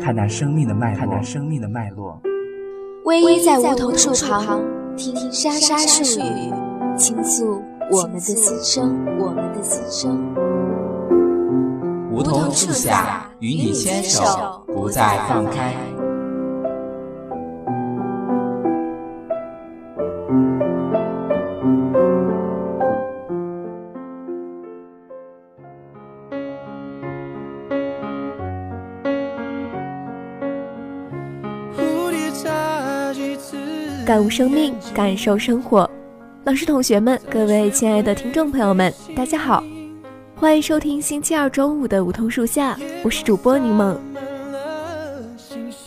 看那生命的脉络，看那生命的脉络。偎依在梧桐树旁，听沙沙树语，倾诉我们的心声，我们的心声。梧桐树下，与你牵手，不再放开。生命，感受生活。老师、同学们，各位亲爱的听众朋友们，大家好，欢迎收听星期二中午的梧桐树下，我是主播柠檬。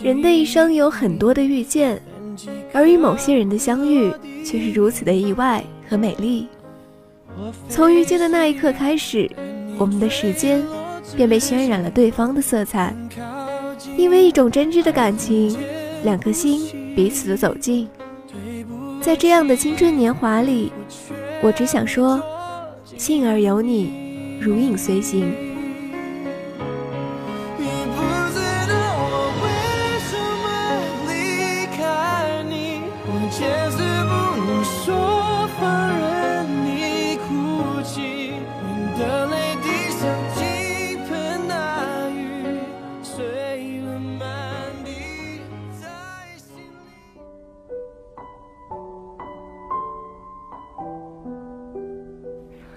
人的一生有很多的遇见，而与某些人的相遇却是如此的意外和美丽。从遇见的那一刻开始，我们的时间便被渲染了对方的色彩，因为一种真挚的感情，两颗心彼此的走近。在这样的青春年华里，我只想说，幸而有你，如影随形。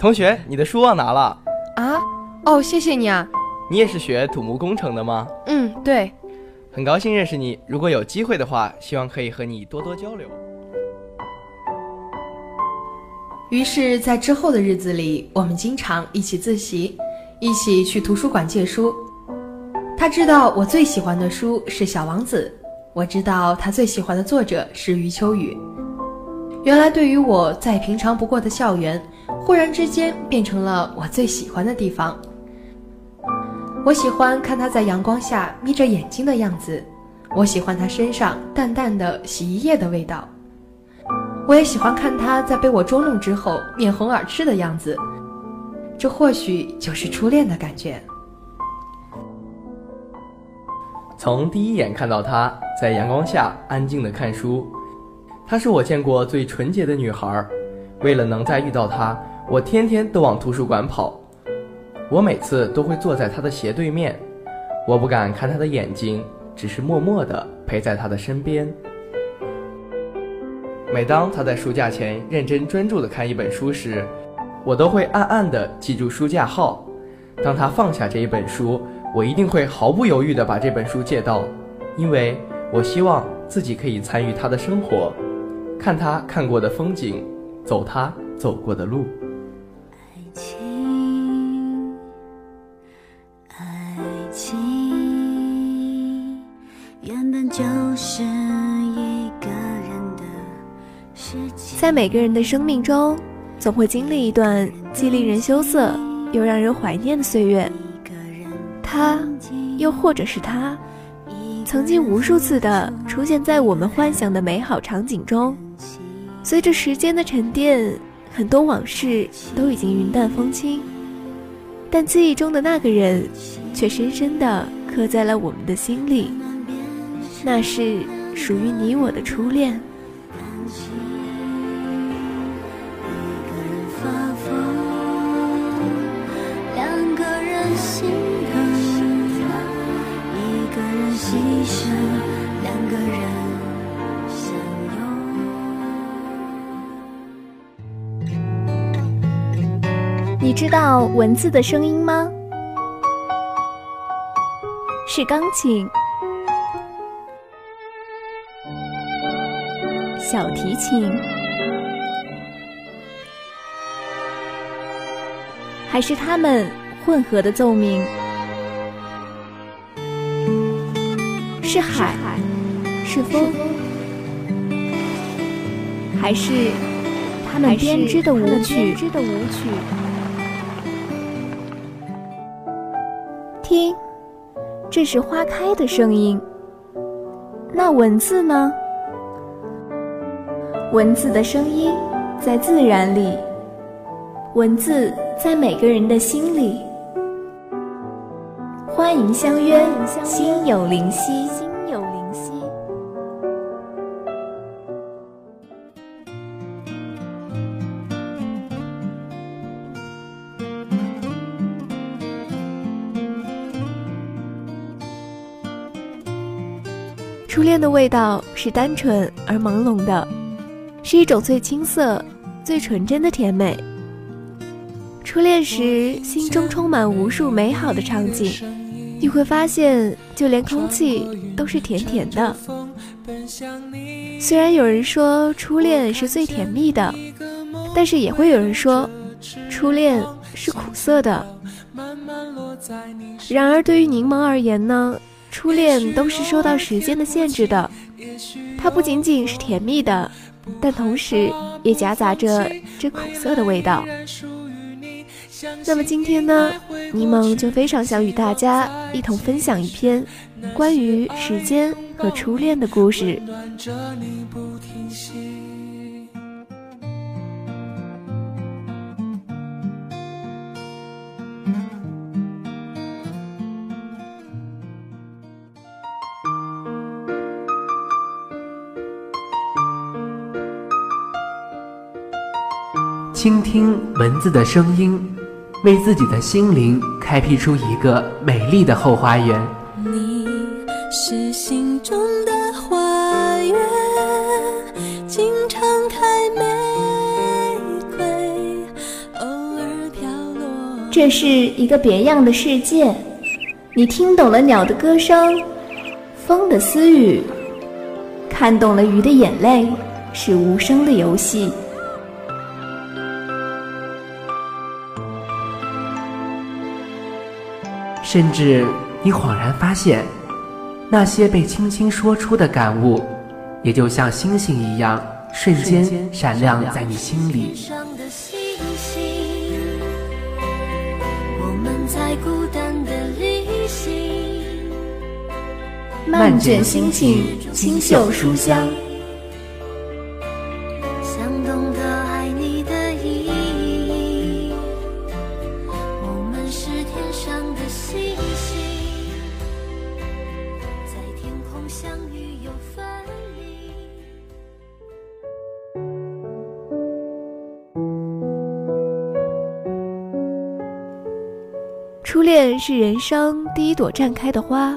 同学，你的书忘拿了啊？哦，谢谢你啊。你也是学土木工程的吗？嗯，对。很高兴认识你。如果有机会的话，希望可以和你多多交流。于是，在之后的日子里，我们经常一起自习，一起去图书馆借书。他知道我最喜欢的书是《小王子》，我知道他最喜欢的作者是余秋雨。原来，对于我再平常不过的校园。忽然之间变成了我最喜欢的地方。我喜欢看他在阳光下眯着眼睛的样子，我喜欢他身上淡淡的洗衣液的味道，我也喜欢看他在被我捉弄之后面红耳赤的样子。这或许就是初恋的感觉。从第一眼看到他在阳光下安静的看书，她是我见过最纯洁的女孩。为了能再遇到她。我天天都往图书馆跑，我每次都会坐在她的斜对面，我不敢看她的眼睛，只是默默地陪在她的身边。每当他在书架前认真专注地看一本书时，我都会暗暗地记住书架号。当他放下这一本书，我一定会毫不犹豫地把这本书借到，因为我希望自己可以参与他的生活，看他看过的风景，走他走过的路。爱情，爱情，原本就是一个人的事情在每个人的生命中，总会经历一段既令人羞涩又让人怀念的岁月。他，又或者是他，曾经无数次的出现在我们幻想的美好场景中。随着时间的沉淀，很多往事都已经云淡风轻，但记忆中的那个人，却深深的刻在了我们的心里。那是属于你我的初恋。你知道文字的声音吗？是钢琴、小提琴，还是它们混合的奏鸣？是海，是风，还是他们编织的舞曲？听，这是花开的声音。那文字呢？文字的声音在自然里，文字在每个人的心里。欢迎相约，心有灵犀。的味道是单纯而朦胧的，是一种最青涩、最纯真的甜美。初恋时，心中充满无数美好的场景，你会发现，就连空气都是甜甜的。虽然有人说初恋是最甜蜜的，但是也会有人说，初恋是苦涩的。然而，对于柠檬而言呢？初恋都是受到时间的限制的，它不仅仅是甜蜜的，但同时也夹杂着这苦涩的味道。那么今天呢，柠檬就非常想与大家一同分享一篇关于时间和初恋的故事。倾听文字的声音，为自己的心灵开辟出一个美丽的后花园。你是心中的花园，经常开，这是一个别样的世界，你听懂了鸟的歌声，风的私语，看懂了鱼的眼泪，是无声的游戏。甚至你恍然发现，那些被轻轻说出的感悟，也就像星星一样，瞬间闪亮在你心里。漫卷星星，清秀书香。初恋是人生第一朵绽开的花，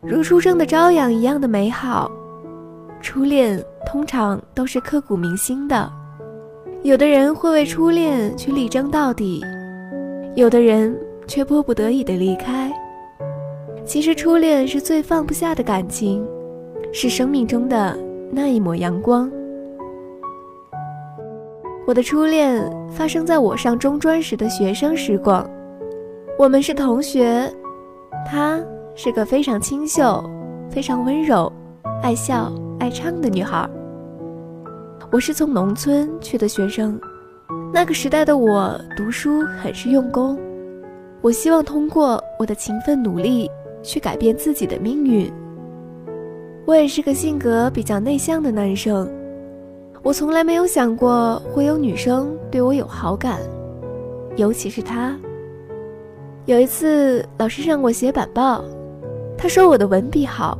如初生的朝阳一样的美好。初恋通常都是刻骨铭心的，有的人会为初恋去力争到底，有的人却迫不得已的离开。其实初恋是最放不下的感情，是生命中的那一抹阳光。我的初恋发生在我上中专时的学生时光。我们是同学，她是个非常清秀、非常温柔、爱笑爱唱的女孩。我是从农村去的学生，那个时代的我读书很是用功。我希望通过我的勤奋努力去改变自己的命运。我也是个性格比较内向的男生，我从来没有想过会有女生对我有好感，尤其是她。有一次，老师让我写板报，他说我的文笔好，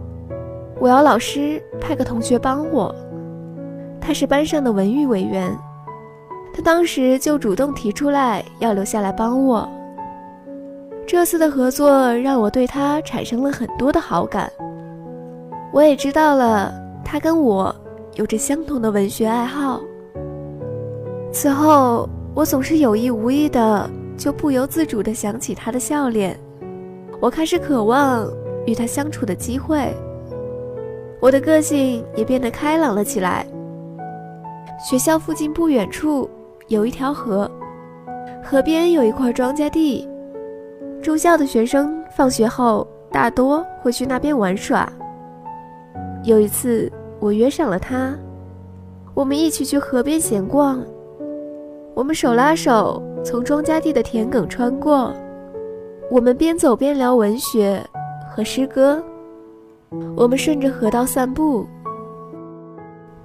我要老师派个同学帮我。他是班上的文娱委员，他当时就主动提出来要留下来帮我。这次的合作让我对他产生了很多的好感，我也知道了他跟我有着相同的文学爱好。此后，我总是有意无意的。就不由自主地想起他的笑脸，我开始渴望与他相处的机会。我的个性也变得开朗了起来。学校附近不远处有一条河，河边有一块庄稼地，住校的学生放学后大多会去那边玩耍。有一次，我约上了他，我们一起去河边闲逛。我们手拉手从庄稼地的田埂穿过，我们边走边聊文学和诗歌。我们顺着河道散步。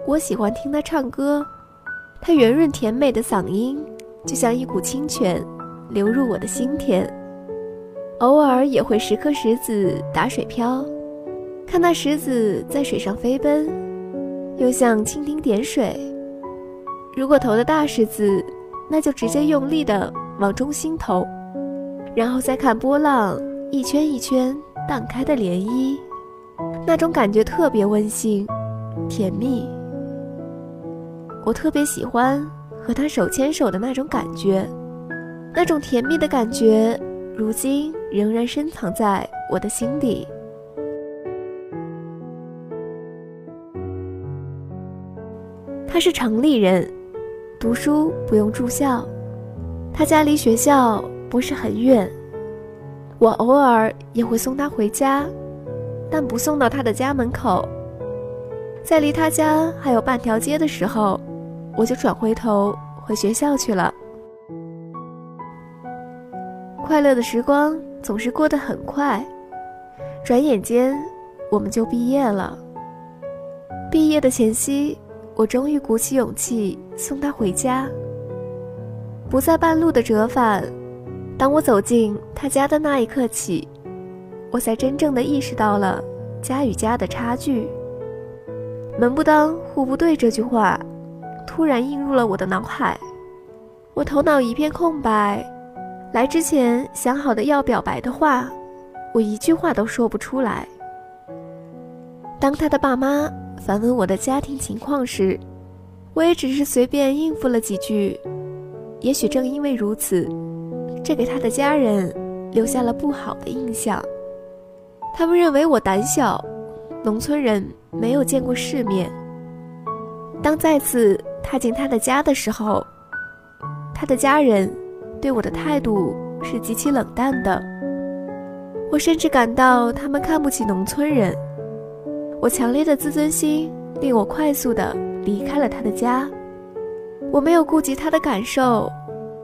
我喜欢听他唱歌，他圆润甜美的嗓音就像一股清泉，流入我的心田。偶尔也会拾颗石子打水漂，看那石子在水上飞奔，又像蜻蜓点水。如果投的大石子，那就直接用力的往中心投，然后再看波浪一圈一圈荡开的涟漪。那种感觉特别温馨、甜蜜。我特别喜欢和他手牵手的那种感觉，那种甜蜜的感觉，如今仍然深藏在我的心底。他是城里人，读书不用住校，他家离学校不是很远，我偶尔也会送他回家。但不送到他的家门口，在离他家还有半条街的时候，我就转回头回学校去了。快乐的时光总是过得很快，转眼间我们就毕业了。毕业的前夕，我终于鼓起勇气送他回家，不在半路的折返。当我走进他家的那一刻起。我才真正的意识到了家与家的差距。门不当户不对这句话，突然映入了我的脑海。我头脑一片空白，来之前想好的要表白的话，我一句话都说不出来。当他的爸妈反问我的家庭情况时，我也只是随便应付了几句。也许正因为如此，这给他的家人留下了不好的印象。他们认为我胆小，农村人没有见过世面。当再次踏进他的家的时候，他的家人对我的态度是极其冷淡的。我甚至感到他们看不起农村人。我强烈的自尊心令我快速的离开了他的家。我没有顾及他的感受，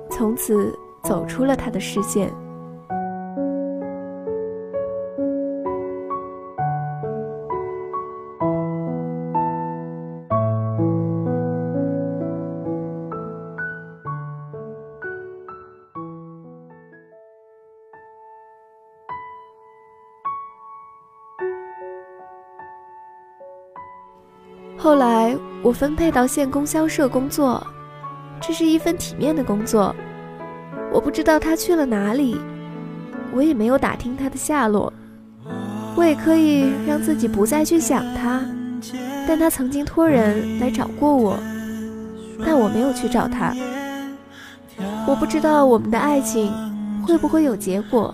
从此走出了他的视线。我分配到县供销社工作，这是一份体面的工作。我不知道他去了哪里，我也没有打听他的下落。我也可以让自己不再去想他，但他曾经托人来找过我，但我没有去找他。我不知道我们的爱情会不会有结果，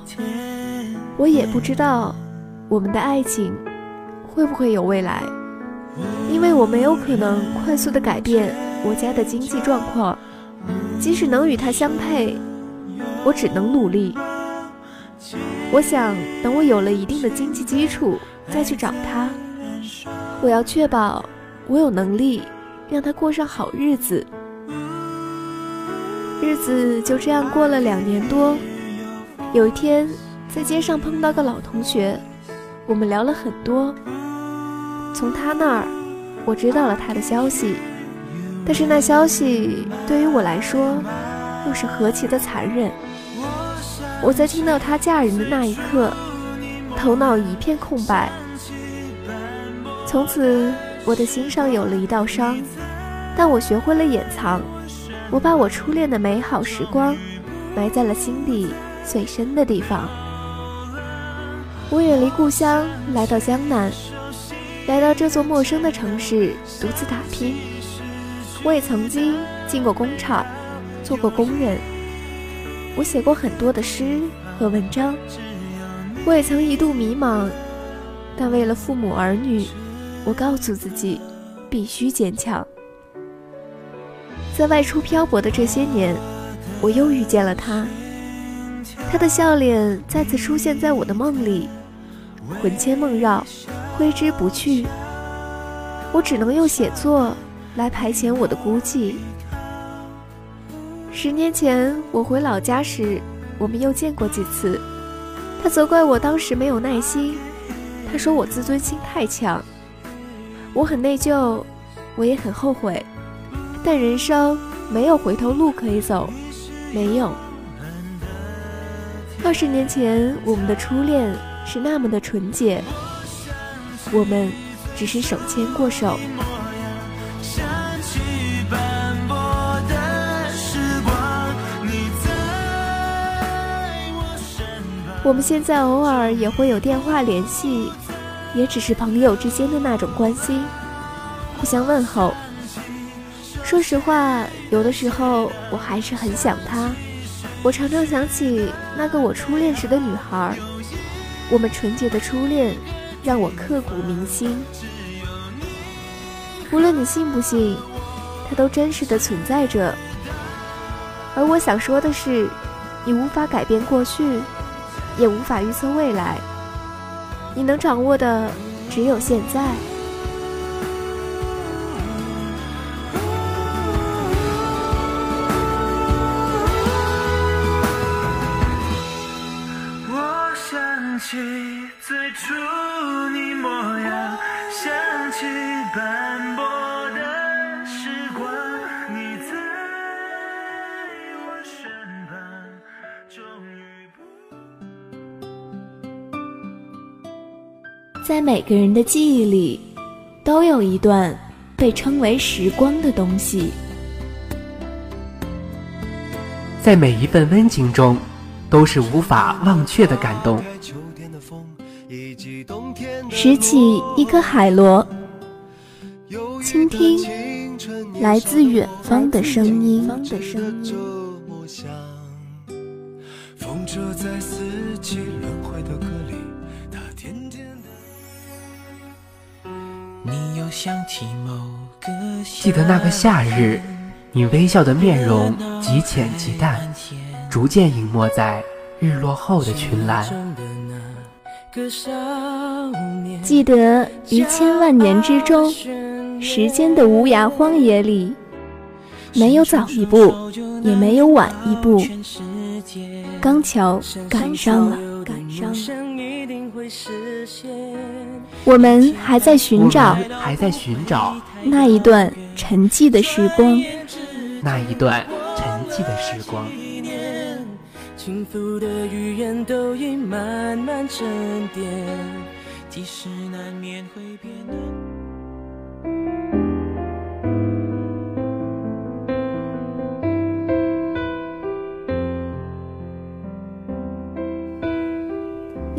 我也不知道我们的爱情会不会有未来。因为我没有可能快速的改变我家的经济状况，即使能与他相配，我只能努力。我想等我有了一定的经济基础再去找他。我要确保我有能力让他过上好日子。日子就这样过了两年多。有一天在街上碰到个老同学，我们聊了很多。从他那儿。我知道了他的消息，但是那消息对于我来说又是何其的残忍。我在听到他嫁人的那一刻，头脑一片空白。从此，我的心上有了一道伤，但我学会了掩藏。我把我初恋的美好时光埋在了心底最深的地方。我远离故乡，来到江南。来到这座陌生的城市，独自打拼。我也曾经进过工厂，做过工人。我写过很多的诗和文章。我也曾一度迷茫，但为了父母儿女，我告诉自己必须坚强。在外出漂泊的这些年，我又遇见了他。他的笑脸再次出现在我的梦里，魂牵梦绕。挥之不去，我只能用写作来排遣我的孤寂。十年前我回老家时，我们又见过几次。他责怪我当时没有耐心，他说我自尊心太强。我很内疚，我也很后悔，但人生没有回头路可以走，没有。二十年前我们的初恋是那么的纯洁，我们只是手牵过手。我们现在偶尔也会有电话联系，也只是朋友之间的那种关心，互相问候。说实话，有的时候我还是很想他。我常常想起那个我初恋时的女孩，我们纯洁的初恋让我刻骨铭心。无论你信不信，它都真实的存在着。而我想说的是，你无法改变过去。也无法预测未来，你能掌握的只有现在。在每个人的记忆里，都有一段被称为时光的东西。在每一份温情中，都是无法忘却的感动。拾起一颗海螺，倾听来自远方的声音。风车在四季轮回的歌记得那个夏日，你微笑的面容极浅极淡，逐渐隐没在日落后的群岚。记得于千万年之中，时间的无涯荒野里，没有早一步，也没有晚一步，刚巧赶上了，赶上了。我们还在寻找，还在寻找那一段沉寂的时光，那一段沉寂的时光。幸福的语言都已慢慢沉淀，即使难免会变冷。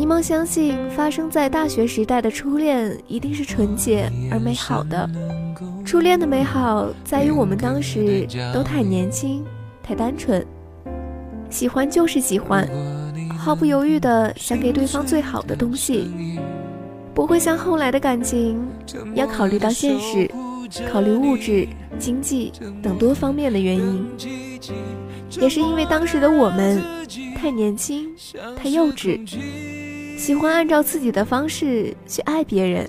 柠檬相信，发生在大学时代的初恋一定是纯洁而美好的。初恋的美好在于我们当时都太年轻、太单纯，喜欢就是喜欢，毫不犹豫的想给对方最好的东西，不会像后来的感情，要考虑到现实，考虑物质、经济等多方面的原因。也是因为当时的我们太年轻、太幼稚。喜欢按照自己的方式去爱别人，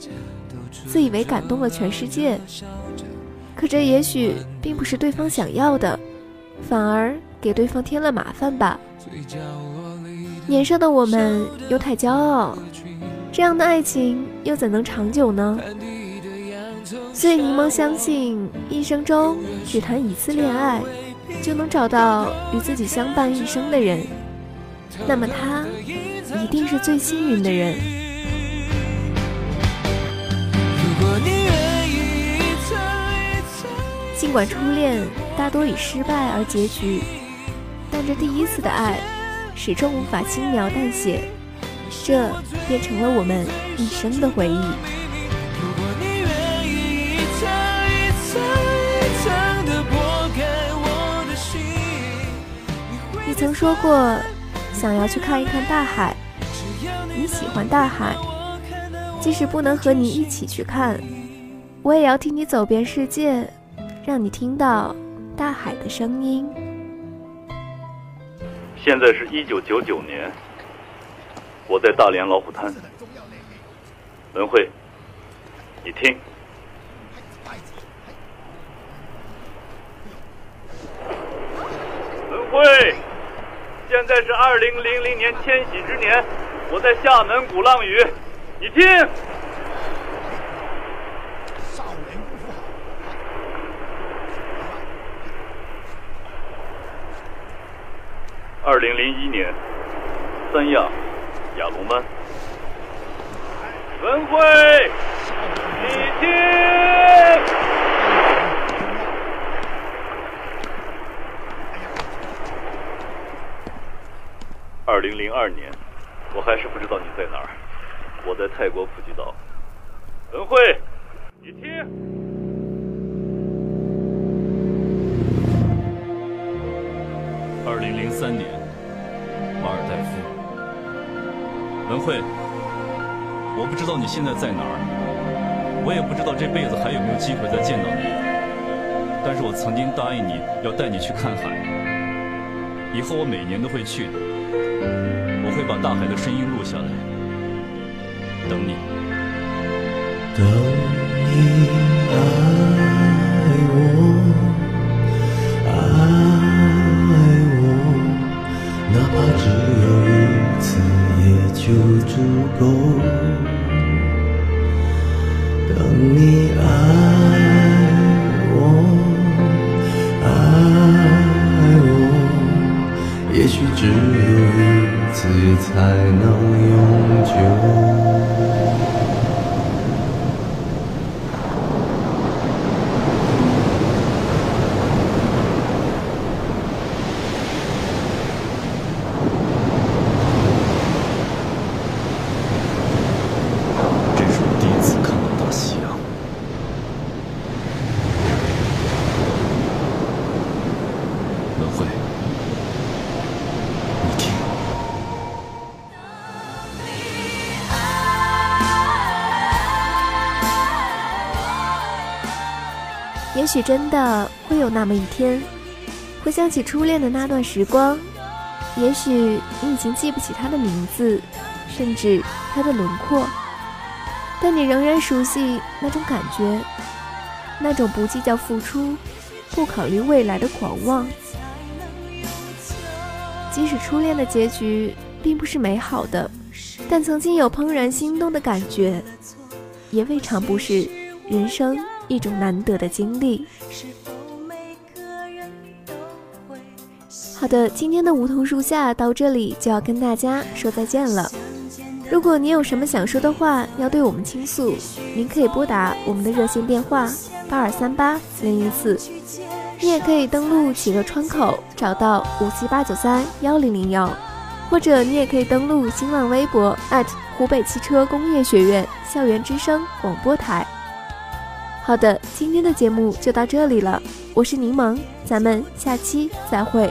自以为感动了全世界。可这也许并不是对方想要的，反而给对方添了麻烦吧。年少的我们又太骄傲，这样的爱情又怎能长久呢？所以柠檬相信，一生中只谈一次恋爱，就能找到与自己相伴一生的人。那么他。一定是最幸运的人。尽管初恋大多以失败而结局，但这第一次的爱始终无法轻描淡写，这变成了我们一生的回忆。你曾说过，想要去看一看大海。你喜欢大海，即使不能和你一起去看，我也要替你走遍世界，让你听到大海的声音。现在是一九九九年，我在大连老虎滩。文慧，你听。文慧，现在是二零零零年千禧之年。我在厦门鼓浪屿，你听。二零零一年，三亚，亚龙湾。文慧，你听。二零零二年，我还是不知道你在哪儿。我在泰国普吉岛。文慧，你听。二零零三年，马尔代夫。文慧，我不知道你现在在哪儿，我也不知道这辈子还有没有机会再见到你。但是我曾经答应你要带你去看海，以后我每年都会去的。会把大海的声音录下来，等你。等你爱我，爱我，哪怕只有一次也就足够。等你爱也许真的会有那么一天，回想起初恋的那段时光，也许你已经记不起他的名字，甚至他的轮廓，但你仍然熟悉那种感觉，那种不计较付出、不考虑未来的狂妄。即使初恋的结局并不是美好的，但曾经有怦然心动的感觉，也未尝不是人生一种难得的经历。好的，今天的梧桐树下到这里就要跟大家说再见了。如果您有什么想说的话要对我们倾诉，您可以拨打我们的热线电话八二三八零零四，你也可以登录企鹅窗口找到五七八九三幺零零幺，或者你也可以登录新浪微博湖北汽车工业学院校园之声广播台。好的，今天的节目就到这里了，我是柠檬，咱们下期再会。